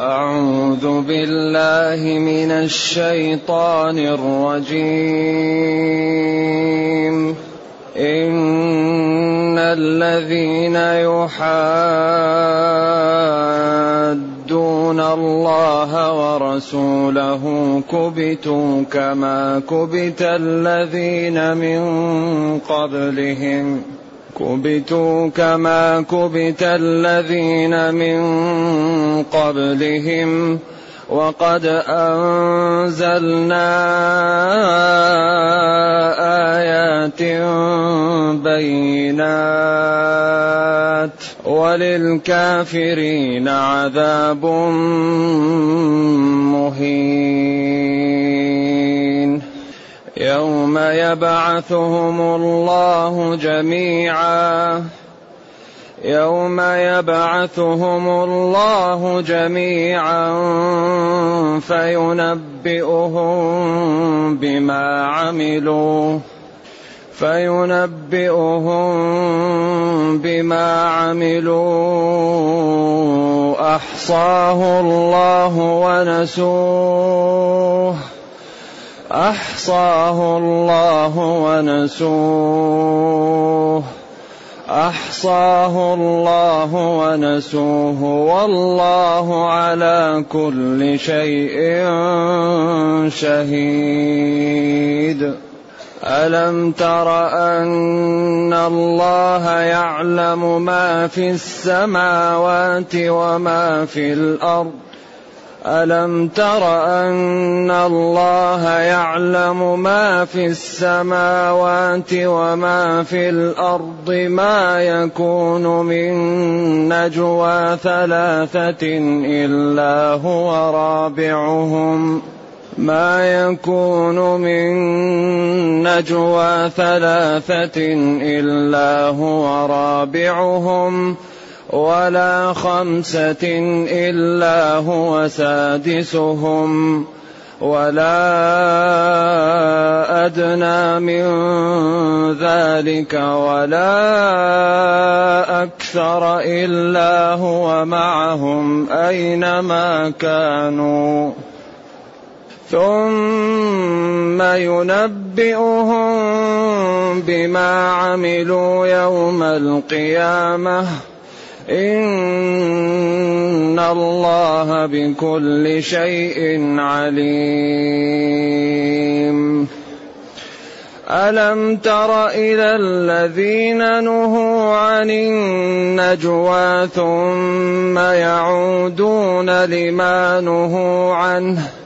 أعوذ بالله من الشيطان الرجيم. إن الذين يحادون الله ورسوله كبتوا كما كبت الذين من قبلهم. كبتوا كما كبت الذين من قبلهم وقد انزلنا ايات بينات وللكافرين عذاب مهين يوم يبعثهم الله جميعا. يوم يبعثهم الله جميعا فينبئهم بما عملوا فينبئهم بما عملوا. أحصاه الله ونسوه. أحصاه الله ونسوه. أحصاه الله ونسوه. والله على كل شيء شهيد. ألم تر أن الله يعلم ما في السماوات وما في الأرض؟ ألم تر أن الله يعلم ما في السماوات وما في الأرض ما يكون من نجوى ثلاثة إلا هو رابعهم ما يكون من نجوى ثلاثة إلا هو رابعهم ولا خمسة إلا هو سادسهم ولا أدنى من ذلك ولا أكثر إلا هو معهم أينما كانوا. ثم ينبئهم بما عملوا يوم القيامة. إن الله بكل شيء عليم. ألم تر إلى الذين نهوا عن النجوى ثم يعودون لما نهوا عنه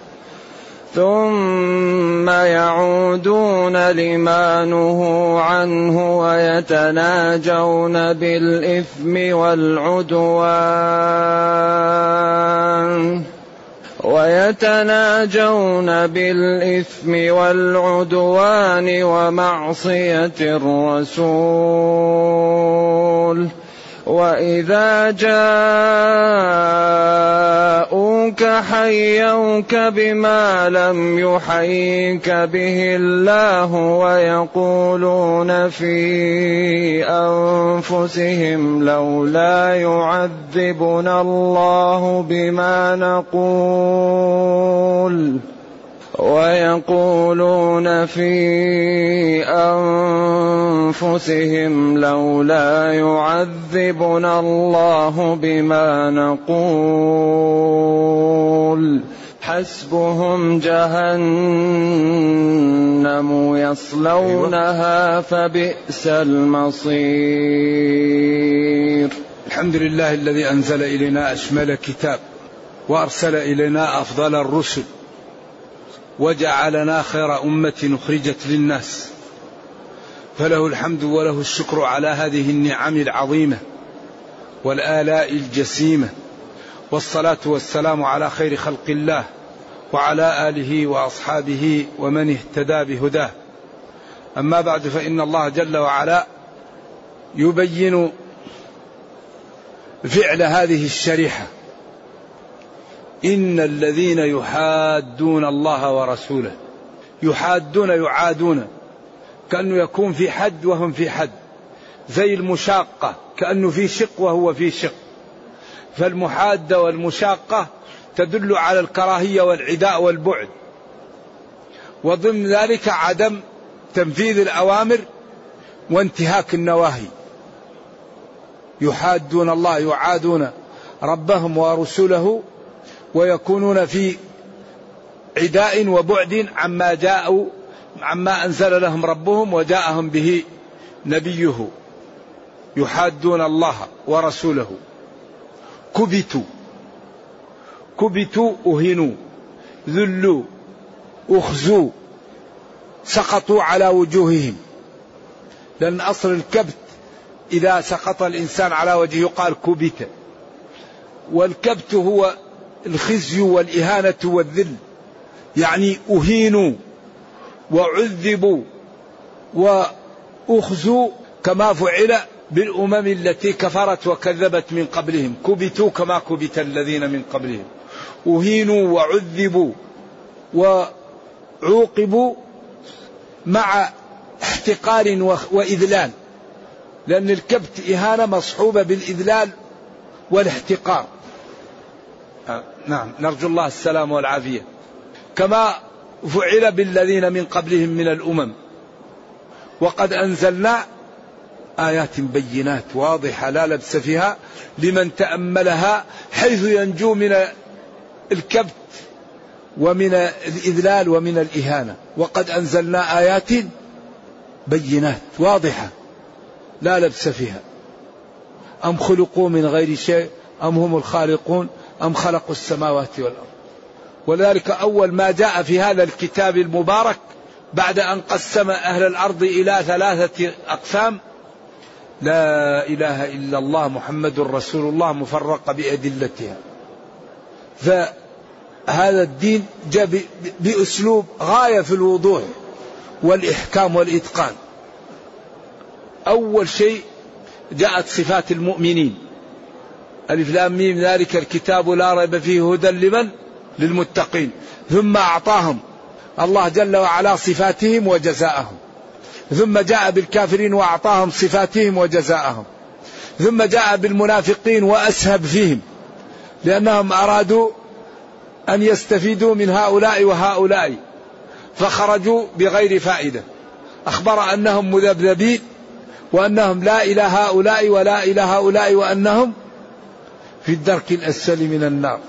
ثم يعودون لما نهوا عنه ويتناجون بالإثم والعدوان. ويتناجون بالإثم والعدوان ومعصية الرسول. وإذا جاءوك حيوك بما لم يحيك به الله ويقولون في أنفسهم لولا يعذبنا الله بما نقول. ويقولون في أنفسهم لولا يعذبنا الله بما نقول. حسبهم جهنم يصلونها فبئس المصير. الحمد لله الذي أنزل إلينا أشمل كتاب وأرسل إلينا أفضل الرسل. وجعلنا خير أمة أخرجت للناس. فله الحمد وله الشكر على هذه النعم العظيمة والآلاء الجسيمة والصلاة والسلام على خير خلق الله وعلى آله وأصحابه ومن اهتدى بهداه. أما بعد فإن الله جل وعلا يبين فعل هذه الشريحة. إن الذين يحادون الله ورسوله يحادون يعادون كأنه يكون في حد وهم في حد زي المشاقة كأنه في شق وهو في شق. فالمحادة والمشاقة تدل على الكراهية والعداء والبعد. وضمن ذلك عدم تنفيذ الأوامر وانتهاك النواهي. يحادون الله يعادون ربهم ورسله ويكونون في عداء وبعد عما جاءوا عما أنزل لهم ربهم وجاءهم به نبيه يحادون الله ورسوله. كبتوا كبتوا أهنوا ذلوا أخزوا سقطوا على وجوههم. لأن أصل الكبت إذا سقط الإنسان على وجهه يقال كبت. والكبت هو الخزي والإهانة والذل. يعني أهينوا وعذبوا وأخزوا كما فعل بالأمم التي كفرت وكذبت من قبلهم. كبتوا كما كبت الذين من قبلهم. أهينوا وعذبوا وعوقبوا مع احتقار وإذلال. لأن الكبت إهانة مصحوبة بالإذلال والاحتقار. آه، نعم نرجو الله السلام والعافية. كما فعل بالذين من قبلهم من الأمم. وقد أنزلنا آيات بينات واضحة لا لبس فيها لمن تأملها حيث ينجو من الكبت ومن الإذلال ومن الإهانة. وقد أنزلنا آيات بينات واضحة لا لبس فيها. أم خلقوا من غير شيء؟ أم هم الخالقون؟ أم خلقوا السماوات والأرض؟ ولذلك أول ما جاء في هذا الكتاب المبارك بعد أن قسم أهل الأرض إلى ثلاثة أقسام لا إله إلا الله محمد رسول الله مفرق بأدلتها. فهذا الدين جاء بأسلوب غاية في الوضوح والإحكام والإتقان. أول شيء جاءت صفات المؤمنين. ألف لام ميم ذلك الكتاب لا ريب فيه هدى لمن؟ للمتقين. ثم أعطاهم. الله جل وعلا صفاتهم وجزاءهم. ثم جاء بالكافرين وأعطاهم صفاتهم وجزاءهم. ثم جاء بالمنافقين وأسهب فيهم. لأنهم أرادوا أن يستفيدوا من هؤلاء وهؤلاء. فخرجوا بغير فائدة. أخبر أنهم مذبذبين وأنهم لا إلى هؤلاء ولا إلى هؤلاء وأنهم في الدرك الأسفل من النار.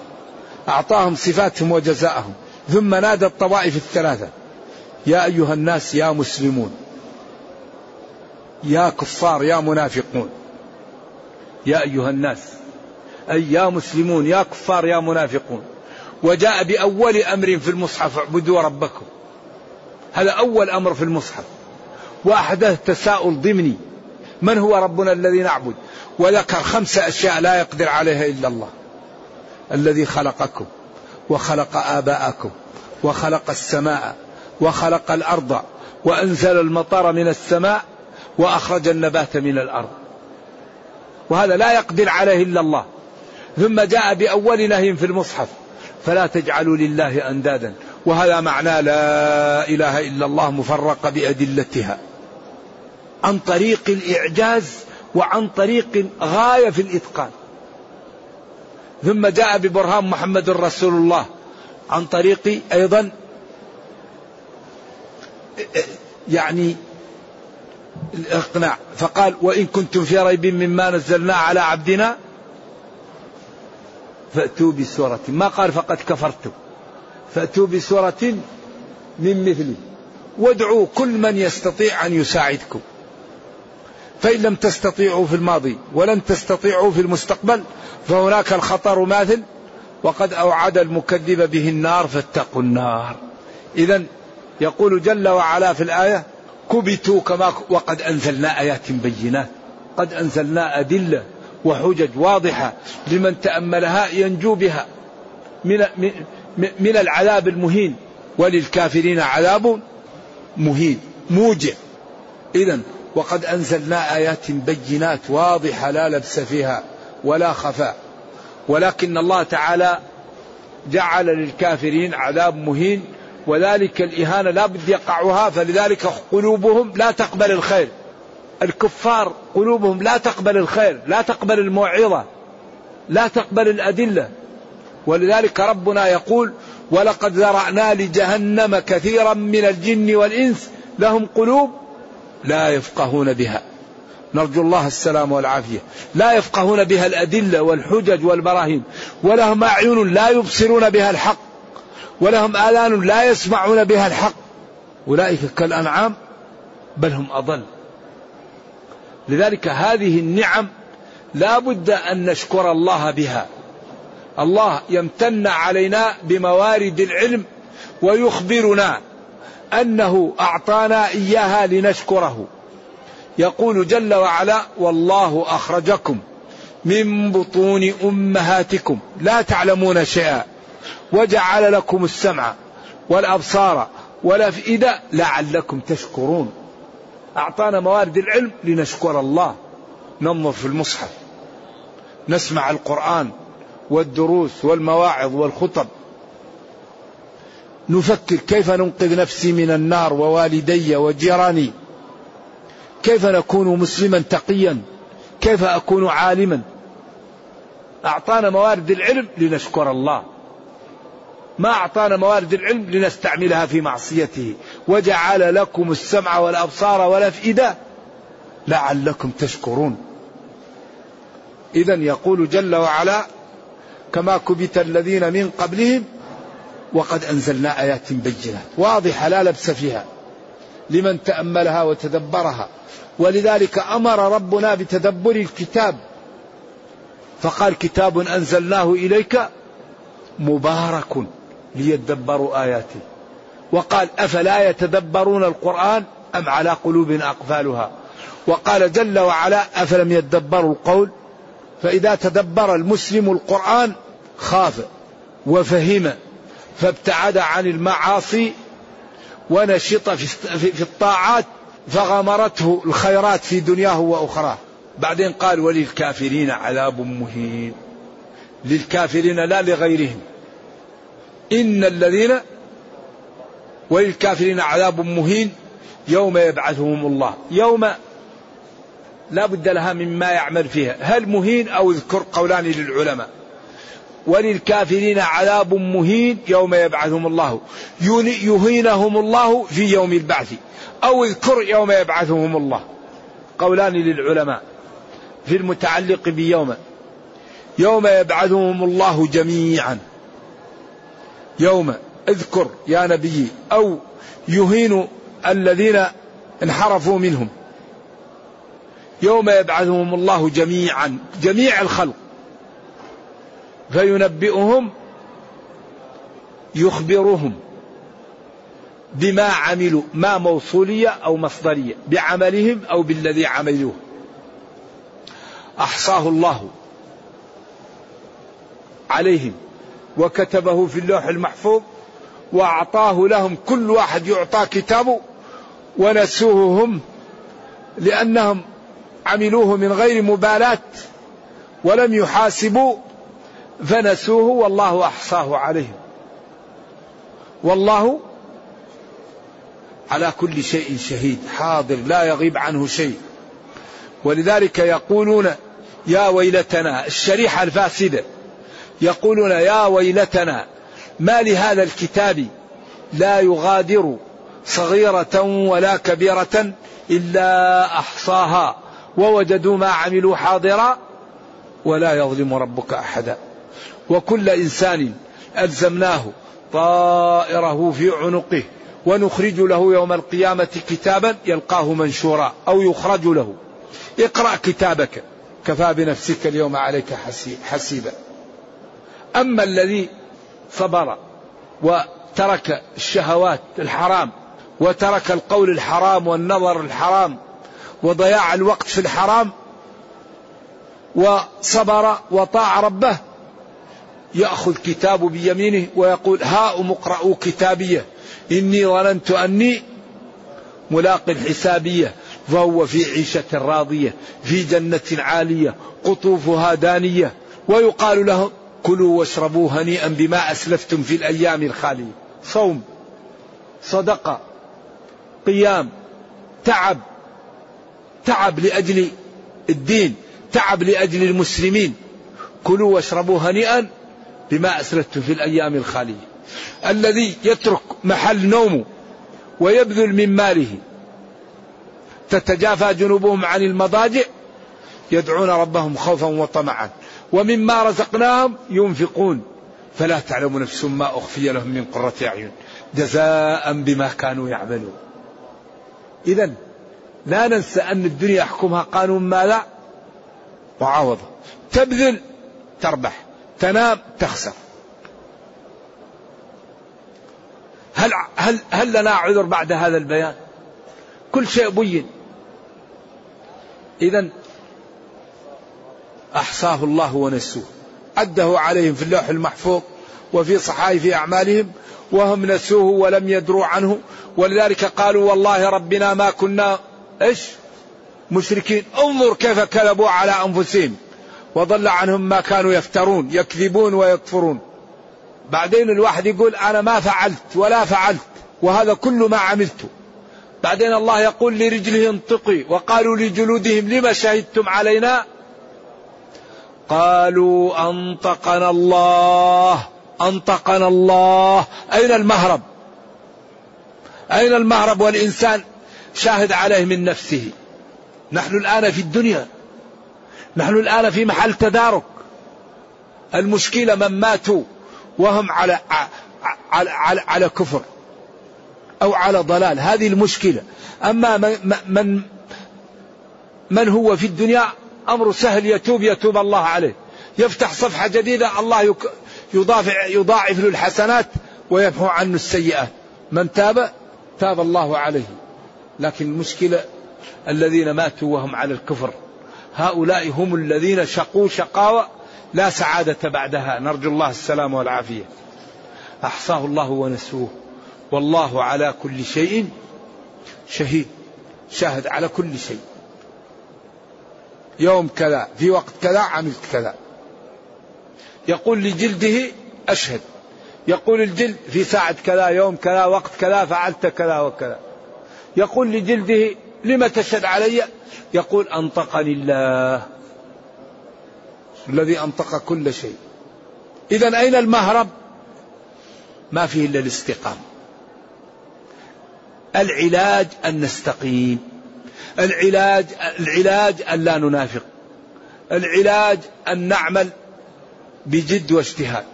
أعطاهم صفاتهم وجزاءهم. ثم نادى الطوائف الثلاثة. يا أيها الناس يا مسلمون. يا كفار يا منافقون. يا أيها الناس. أي يا مسلمون يا كفار يا منافقون. وجاء بأول أمر في المصحف اعبدوا ربكم. هذا أول أمر في المصحف. وأحدث تساؤل ضمني. من هو ربنا الذي نعبد؟ وذكر خمس أشياء لا يقدر عليها إلا الله. الذي خلقكم وخلق آباءكم وخلق السماء وخلق الأرض وأنزل المطر من السماء وأخرج النبات من الأرض. وهذا لا يقدر عليه إلا الله. ثم جاء بأول نهي في المصحف فلا تجعلوا لله أندادا. وهذا معنى لا إله إلا الله مفرقة بأدلتها. عن طريق الإعجاز وعن طريق غاية في الإتقان. ثم جاء ببرهان محمد رسول الله عن طريق أيضا يعني الإقناع. فقال وإن كنتم في ريب مما نزلنا على عبدنا فأتوا بسورة. ما قال فقد كفرتم. فأتوا بسورة من مثله وادعوا كل من يستطيع أن يساعدكم. فإن لم تستطيعوا في الماضي ولن تستطيعوا في المستقبل فهناك الخطر ماثل وقد أوعد المكذب به النار فاتقوا النار. إذا يقول جل وعلا في الآية كبتوا كما وقد أنزلنا آيات بينات. قد أنزلنا أدلة وحجج واضحة لمن تأملها ينجو بها من من العذاب المهين. وللكافرين عذاب مهين موجع. إذا وقد أنزلنا آيات بينات واضحة لا لبس فيها ولا خفاء. ولكن الله تعالى جعل للكافرين عذاب مهين وذلك الإهانة لا بد يقعها فلذلك قلوبهم لا تقبل الخير. الكفار قلوبهم لا تقبل الخير لا تقبل الموعظة لا تقبل الأدلة. ولذلك ربنا يقول ولقد ذرأنا لجهنم كثيرا من الجن والإنس لهم قلوب لا يفقهون بها. نرجو الله السلام والعافية. لا يفقهون بها الأدلة والحجج والبراهين. ولهم أعين لا يبصرون بها الحق. ولهم آذان لا يسمعون بها الحق. أولئك كالأنعام بل هم أضل. لذلك هذه النعم لا بد أن نشكر الله بها. الله يمتن علينا بموارد العلم ويخبرنا. أنه أعطانا إياها لنشكره. يقول جل وعلا والله أخرجكم من بطون أمهاتكم. لا تعلمون شيئا. وجعل لكم السمع والأبصار والأفئدة لعلكم تشكرون. أعطانا موارد العلم لنشكر الله. ننظر في المصحف. نسمع القرآن والدروس والمواعظ والخطب. نفكر كيف ننقذ نفسي من النار ووالدي وجيراني؟ كيف نكون مسلما تقيا؟ كيف أكون عالما؟ أعطانا موارد العلم لنشكر الله. ما أعطانا موارد العلم لنستعملها في معصيته. وجعل لكم السمع والأبصار والأفئدة لعلكم تشكرون. اذا يقول جل وعلا كما كبت الذين من قبلهم وقد أنزلنا آيات بينات. واضحة لا لبس فيها. لمن تأملها وتدبرها. ولذلك أمر ربنا بتدبر الكتاب. فقال كتاب أنزلناه إليك مبارك ليدبروا آياته. وقال أفلا يتدبرون القرآن أم على قلوب أقفالها؟ وقال جل وعلا أفلم يدبروا القول؟ فإذا تدبر المسلم القرآن خاف وفهم فابتعد عن المعاصي ونشط في الطاعات فغمرته الخيرات في دنياه وأخراه. بعدين قال وللكافرين عذاب مهين. للكافرين لا لغيرهم. إن الذين وللكافرين عذاب مهين يوم يبعثهم الله. يوم لا بد لها مما يعمل فيها. هل مهين أو اذكر قولان للعلماء؟ وللكافرين عذاب مهين يوم يبعثهم الله. يهينهم الله في يوم البعث. أو اذكر يوم يبعثهم الله. قولان للعلماء. في المتعلق بيوم. يوم يبعثهم الله جميعا. يوم اذكر يا نبي. أو يهين الذين انحرفوا منهم. يوم يبعثهم الله جميعا. جميع الخلق. فينبئهم يخبرهم بما عملوا ما موصولية أو مصدرية بعملهم أو بالذي عملوه. أحصاه الله عليهم وكتبه في اللوح المحفوظ وأعطاه لهم كل واحد يعطى كتابه ونسوه هم لأنهم عملوه من غير مبالاة ولم يحاسبوا فنسوه والله أحصاه عليهم. والله على كل شيء شهيد حاضر لا يغيب عنه شيء. ولذلك يقولون يا ويلتنا الشريحة الفاسدة يقولون يا ويلتنا ما لهذا الكتاب؟ لا يغادر صغيرة ولا كبيرة إلا أحصاها ووجدوا ما عملوا حاضرا ولا يظلم ربك أحدا. وكل إنسان ألزمناه طائره في عنقه ونخرج له يوم القيامة كتابا يلقاه منشورا أو يخرج له. اقرأ كتابك. كفى بنفسك اليوم عليك حسيبا. أما الذي صبر وترك الشهوات الحرام وترك القول الحرام والنظر الحرام وضياع الوقت في الحرام وصبر وطاع ربه يأخذ كتابه بيمينه ويقول هاؤم اقرأوا كتابية. إني ظننت أني ملاق حسابيه فهو في عيشة راضية في جنة عالية قطوفها دانية. ويقال له كلوا واشربوا هنيئا بما أسلفتم في الأيام الخالية. صوم صدقة قيام تعب. تعب لأجل الدين تعب لأجل المسلمين. كلوا واشربوا هنيئا بما أسلفت في الأيام الخالية. الذي يترك محل نومه ويبذل من ماله. تتجافى جنوبهم عن المضاجع. يدعون ربهم خوفا وطمعا. ومما رزقناهم ينفقون. فلا تعلم نفس ما أخفي لهم من قرة أعين. جزاء بما كانوا يعملون. إذا لا ننسى أن الدنيا يحكمها قانون ما لا معاوضة. تبذل تربح. تنام تخسر هل هل هل لنا عذر بعد هذا البيان؟ كل شيء بين. إذا أحصاه الله ونسوه. أده عليهم في اللوح المحفوظ وفي صحائف أعمالهم وهم نسوه ولم يدروا عنه ولذلك قالوا والله ربنا ما كنا إيش؟ مشركين انظر كيف كذبوا على أنفسهم وضل عنهم ما كانوا يفترون يكذبون ويكفرون. بعدين الواحد يقول أنا ما فعلت ولا فعلت وهذا كل ما عملت بعدين الله يقول لرجله انطقي وقالوا لجلودهم لما شهدتم علينا؟ قالوا أنطقنا الله أنطقنا الله. أين المهرب؟ أين المهرب والإنسان شاهد عليه من نفسه؟ نحن الآن في الدنيا. نحن الآن في محل تدارك. المشكلة من ماتوا وهم على على على, على كفر أو على ضلال. هذه المشكلة. أما من من هو في الدنيا؟ أمر سهل. يتوب يتوب الله عليه. يفتح صفحة جديدة الله يضاعف, يضاعف له الحسنات ويمحو عنه السيئات. من تاب؟ تاب الله عليه. لكن المشكلة الذين ماتوا وهم على الكفر. هؤلاء هم الذين شقوا شقاوة لا سعادة بعدها. نرجو الله السلام والعافية. أحصاه الله ونسوه. والله على كل شيء شهيد. شاهد على كل شيء. يوم كذا في وقت كذا عملت كذا. يقول لجلده أشهد. يقول الجلد في ساعة كذا يوم كذا وقت كذا فعلت كذا وكذا. يقول لجلده لم تشهد علي؟ يقول أنطقني الله الذي أنطق كل شيء. إذا أين المهرب؟ ما فيه إلا الاستقامة العلاج أن نستقيم. العلاج العلاج أن لا ننافق. العلاج أن نعمل بجد واجتهاد.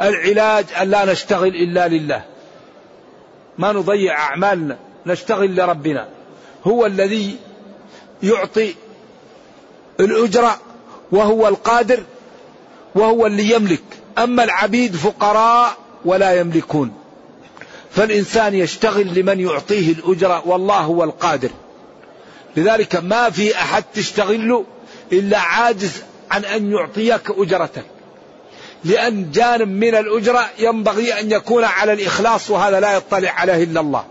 العلاج أن لا نشتغل إلا لله. ما نضيع أعمالنا نشتغل لربنا. هو الذي يعطي الأجرة وهو القادر وهو اللي يملك. أما العبيد فقراء ولا يملكون. فالإنسان يشتغل لمن يعطيه الأجرة والله هو القادر. لذلك ما في أحد تشتغل إلا عاجز عن أن يعطيك أجرتك. لأن جانب من الأجرة ينبغي أن يكون على الإخلاص وهذا لا يطلع عليه إلا الله.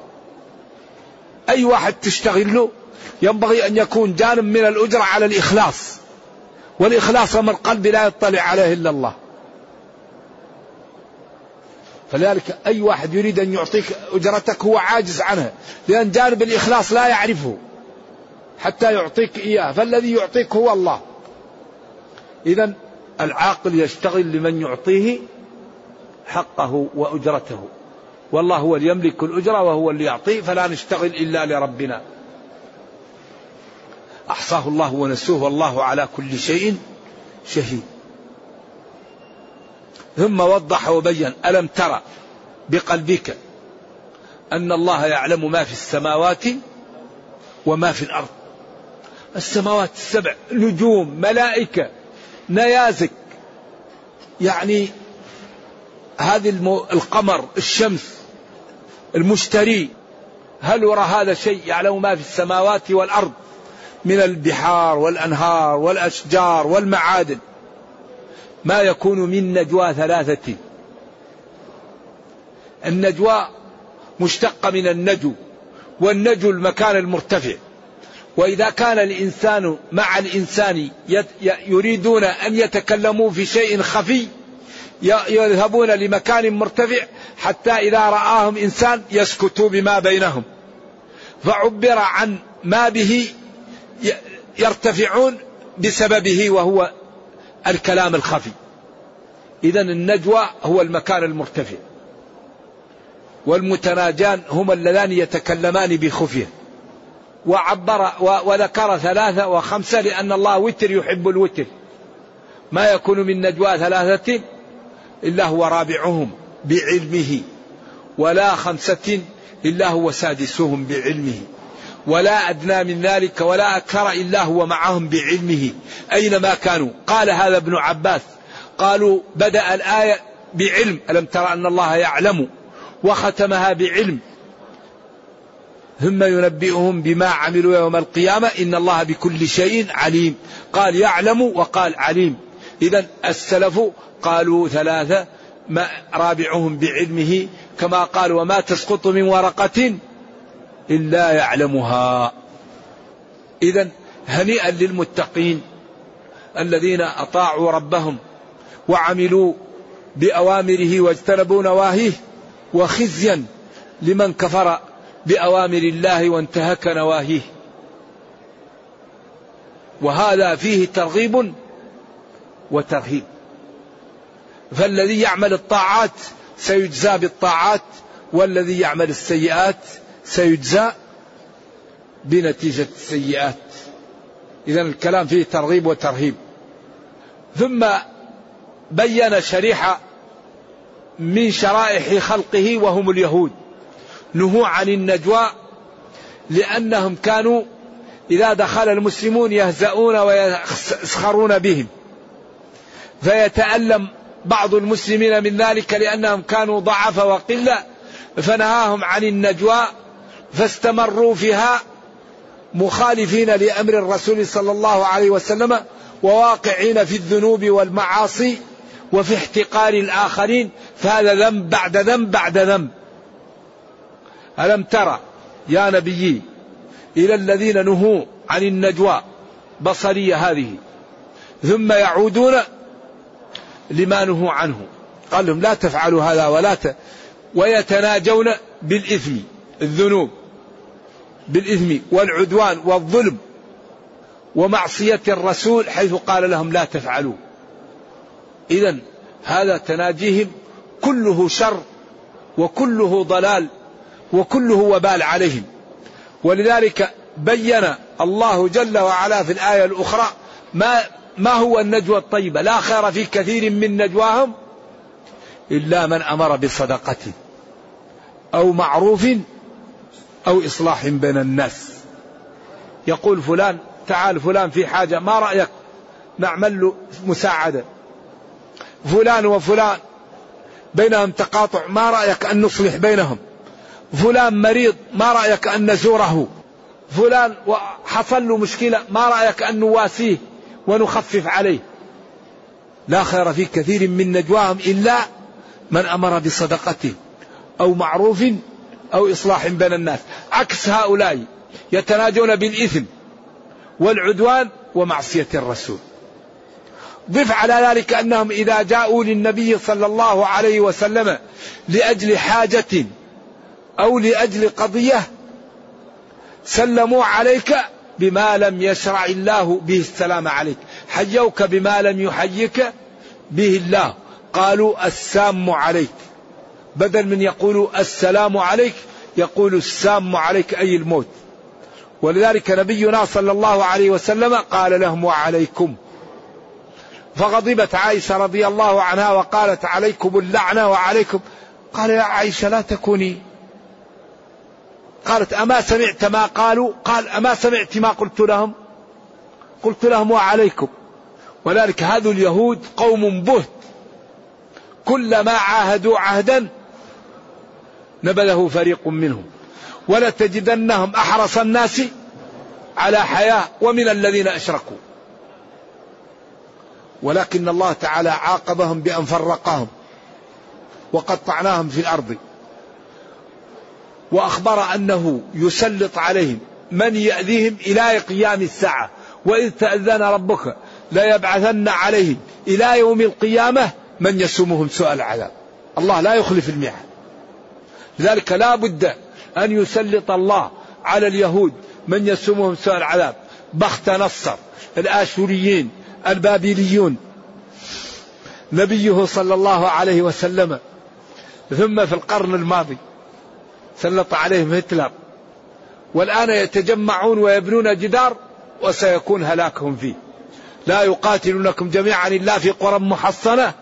أي واحد تشتغل له ينبغي أن يكون جانب من الأجرة على الإخلاص. والإخلاص من القلب لا يطلع عليه إلا الله. فلذلك أي واحد يريد أن يعطيك أجرتك هو عاجز عنها. لأن جانب الإخلاص لا يعرفه. حتى يعطيك إياه. فالذي يعطيك هو الله. إذا العاقل يشتغل لمن يعطيه حقه وأجرته. والله هو اللي يملك الأجرة وهو اللي يعطيه فلا نشتغل إلا لربنا. أحصاه الله ونسوه والله على كل شيء شهيد. ثم وضح وبين ألم ترى بقلبك أن الله يعلم ما في السماوات وما في الأرض؟ السماوات السبع نجوم ملائكة نيازك. يعني هذه القمر الشمس المشتري. هل وراء هذا شيء يعلم ما في السماوات والأرض؟ من البحار والأنهار والأشجار والمعادن. ما يكون من نجوى ثلاثة. النجوى مشتقة من النجو والنجو المكان المرتفع. وإذا كان الإنسان مع الإنسان يريدون أن يتكلموا في شيء خفي يذهبون لمكان مرتفع حتى إذا رآهم إنسان يسكتوا بما بينهم. فعبر عن ما به يرتفعون بسببه وهو الكلام الخفي. إذا النجوى هو المكان المرتفع. والمتناجان هما اللذان يتكلمان بخفية. وعبر وذكر ثلاثة وخمسة لأن الله وتر يحب الوتر. ما يكون من نجوى ثلاثة إلا هو رابعهم بعلمه ولا خمسة إلا هو سادسهم بعلمه. ولا أدنى من ذلك ولا أكثر إلا هو معهم بعلمه. أينما كانوا؟ قال هذا ابن عباس. قالوا بدأ الآية بعلم. ألم ترى أن الله يعلم؟ وختمها بعلم. ثم ينبئهم بما عملوا يوم القيامة. إن الله بكل شيء عليم. قال يعلم وقال عليم. إذا السلف قالوا ثلاثة. ما رابعهم بعلمه. كما قال وما تسقط من ورقة إلا يعلمها. إذا هنيئا للمتقين الذين أطاعوا ربهم وعملوا بأوامره واجتنبوا نواهيه وخزيا لمن كفر بأوامر الله وانتهك نواهيه. وهذا فيه ترغيب وترهيب. فالذي يعمل الطاعات سيجزى بالطاعات والذي يعمل السيئات سيجزى بنتيجة السيئات. إذا الكلام فيه ترغيب وترهيب. ثم بين شريحة من شرائح خلقه وهم اليهود. نهوا عن النجوى لأنهم كانوا إذا دخل المسلمون يهزؤون ويسخرون بهم. فيتألم بعض المسلمين من ذلك لأنهم كانوا ضعف وقلة. فنهاهم عن النجوى فاستمروا فيها مخالفين لأمر الرسول صلى الله عليه وسلم وواقعين في الذنوب والمعاصي وفي احتقار الآخرين فهذا ذنب بعد ذنب بعد ذنب. ألم ترى يا نبيي إلى الذين نهوا عن النجوى بصرية هذه ثم يعودون لما نهوا عنه. قال لهم لا تفعلوا هذا ولا ت... ويتناجون بالإثم الذنوب. بالإثم والعدوان والظلم ومعصية الرسول حيث قال لهم لا تفعلوا. إذا هذا تناجيهم كله شر وكله ضلال وكله وبال عليهم. ولذلك بين الله جل وعلا في الآية الأخرى ما ما هو النجوى الطيبة؟ لا خير في كثير من نجواهم إلا من أمر بصدقة أو معروف أو إصلاح بين الناس. يقول فلان تعال فلان في حاجة ما رأيك؟ نعمل له مساعدة. فلان وفلان بينهم تقاطع ما رأيك أن نصلح بينهم؟ فلان مريض ما رأيك أن نزوره؟ فلان حصل له مشكلة ما رأيك أن نواسيه ونخفف عليه؟ لا خير في كثير من نجواهم إلا من أمر بصدقته أو معروف أو إصلاح بين الناس. عكس هؤلاء يتناجون بالإثم والعدوان ومعصية الرسول. ضف على ذلك أنهم إذا جاءوا للنبي صلى الله عليه وسلم لأجل حاجة أو لأجل قضية سلموا عليك بما لم يشرع الله به السلام عليك. حيوك بما لم يحيك به الله. قالوا السام عليك. بدل من يقولوا السلام عليك يقول السام عليك أي الموت. ولذلك نبينا صلى الله عليه وسلم قال لهم وعليكم. فغضبت عائشة رضي الله عنها وقالت عليكم اللعنة وعليكم. قال يا عائشة لا تكوني. قالت أما سمعت ما قالوا؟ قال أما سمعت ما قلت لهم؟ قلت لهم وعليكم. ولذلك هذا اليهود قوم بهت. كلما عاهدوا عهدا نبذه فريق منهم. ولتجدنهم أحرص الناس على حياة ومن الذين أشركوا. ولكن الله تعالى عاقبهم بأن فرقهم وقطعناهم في الأرض. وأخبر أنه يسلط عليهم من يأذيهم إلى قيام الساعة. وإذ تأذن ربك ليبعثن عليهم إلى يوم القيامة من يسومهم سوء العذاب. الله لا يخلف الميعاد. لذلك لا بد أن يسلط الله على اليهود من يسومهم سوء العذاب. بخت نصر الآشوريين البابليون. نبيه صلى الله عليه وسلم. ثم في القرن الماضي سلط عليهم هتلر. والآن يتجمعون ويبنون جدار وسيكون هلاكهم فيه. لا يقاتلونكم جميعا إلا في قرى محصنة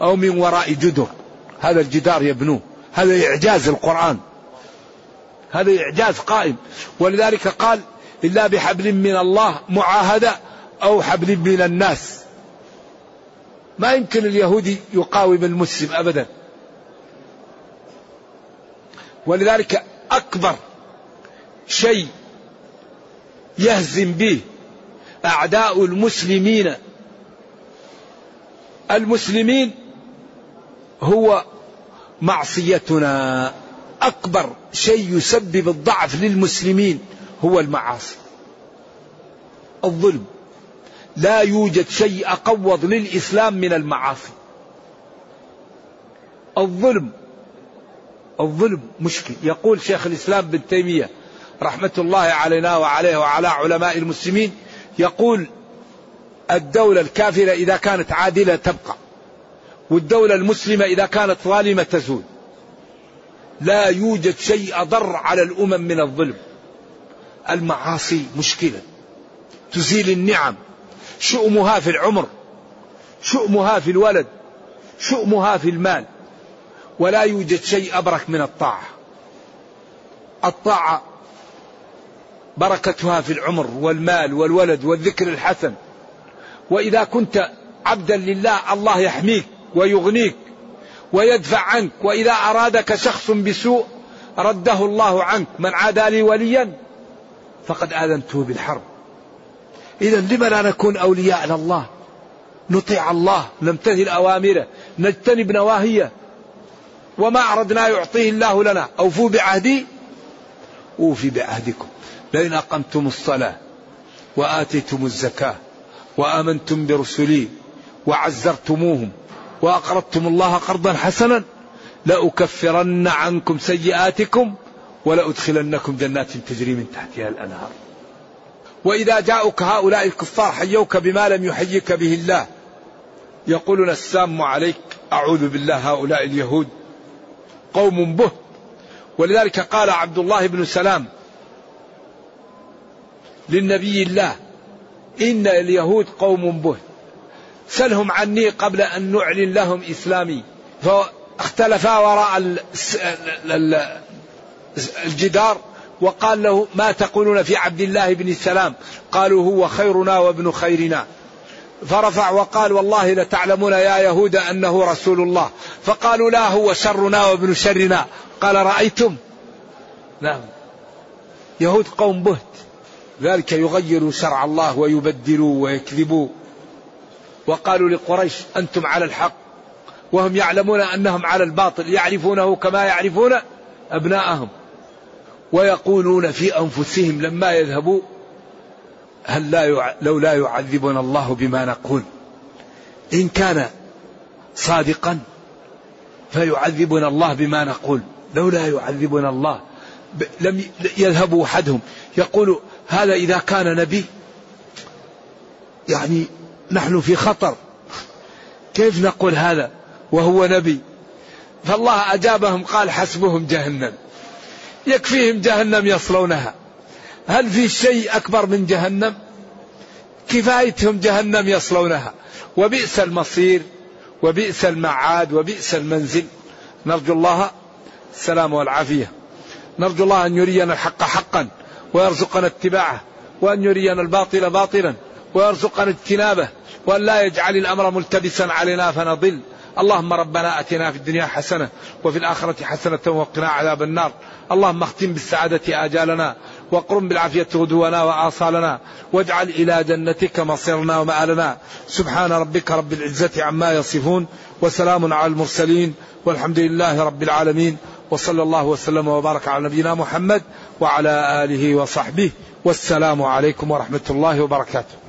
أو من وراء جدر. هذا الجدار يبنوه. هذا إعجاز القرآن. هذا إعجاز قائم. ولذلك قال إلا بحبل من الله معاهدة أو حبل من الناس. ما يمكن اليهودي يقاوم المسلم أبدا. ولذلك أكبر شيء يهزم به أعداء المسلمين. المسلمين هو معصيتنا. أكبر شيء يسبب الضعف للمسلمين هو المعاصي. الظلم. لا يوجد شيء أقوض للإسلام من المعاصي. الظلم. الظلم مشكل. يقول شيخ الإسلام بن تيمية رحمة الله علينا وعليه وعلى علماء المسلمين يقول الدولة الكافرة إذا كانت عادلة تبقى. والدولة المسلمة إذا كانت ظالمة تزول. لا يوجد شيء أضر على الأمم من الظلم. المعاصي مشكلة. تزيل النعم. شؤمها في العمر. شؤمها في الولد. شؤمها في المال. ولا يوجد شيء أبرك من الطاعة. الطاعة بركتها في العمر والمال والولد والذكر الحسن. وإذا كنت عبدا لله الله يحميك. ويغنيك ويدفع عنك وإذا أرادك شخص بسوء رده الله عنك من عادى لي وليا فقد آذنته بالحرب. إذا لم لا نكون أولياء لله نطيع الله نمتثل أوامره نجتنب نواهيه. وما أردنا يعطيه الله لنا. أوفوا بعهدي أوفي بعهدكم. لئن أقمتم الصلاة وآتيتم الزكاة وآمنتم برسلي وعزرتموهم وأقرضتم الله قرضا حسنا لأكفرن عنكم سيئاتكم ولأدخلنكم جنات تجري من تحتها الأنهار. وإذا جاءك هؤلاء الكفار حيوك بما لم يحيك به الله. يقولون السام عليك أعوذ بالله هؤلاء اليهود. قوم به. ولذلك قال عبد الله بن سلام للنبي الله إن اليهود قوم به. سلهم عني قبل أن نعلن لهم إسلامي. فاختلفا وراء الجدار وقال له ما تقولون في عبد الله بن السلام؟ قالوا هو خيرنا وابن خيرنا. فرفع وقال والله لتعلمون يا يهود أنه رسول الله. فقالوا لا هو شرنا وابن شرنا. قال رأيتم؟ نعم. يهود قوم بهت. ذلك يغيروا شرع الله ويبدلوا ويكذبوا. وقالوا لقريش أنتم على الحق وهم يعلمون أنهم على الباطل يعرفونه كما يعرفون أبناءهم ويقولون في أنفسهم لما يذهبوا هل لا يع... لو لا يعذبنا الله بما نقول إن كان صادقا فيعذبنا الله بما نقول لو لا يعذبنا الله ب... لم يذهب أحدهم يقول هذا إذا كان نبي يعني نحن في خطر. كيف نقول هذا وهو نبي؟ فالله أجابهم قال حسبهم جهنم. يكفيهم جهنم يصلونها. هل في شيء أكبر من جهنم؟ كفايتهم جهنم يصلونها. وبئس المصير وبئس المعاد وبئس المنزل. نرجو الله السلام والعافية. نرجو الله أن يرينا الحق حقا ويرزقنا اتباعه وأن يرينا الباطل باطلا ويرزقنا اجتنابه. وأن لا يجعل الأمر ملتبسا علينا فنضل. اللهم ربنا أتنا في الدنيا حسنة وفي الآخرة حسنة وقنا عذاب النار. اللهم اختم بالسعادة آجالنا وقرم بالعافية غدونا وآصالنا واجعل إلى جنتك مصيرنا ومآلنا. سبحان ربك رب العزة عما يصفون وسلام على المرسلين والحمد لله رب العالمين. وصلى الله وسلم وبارك على نبينا محمد وعلى آله وصحبه. والسلام عليكم ورحمة الله وبركاته.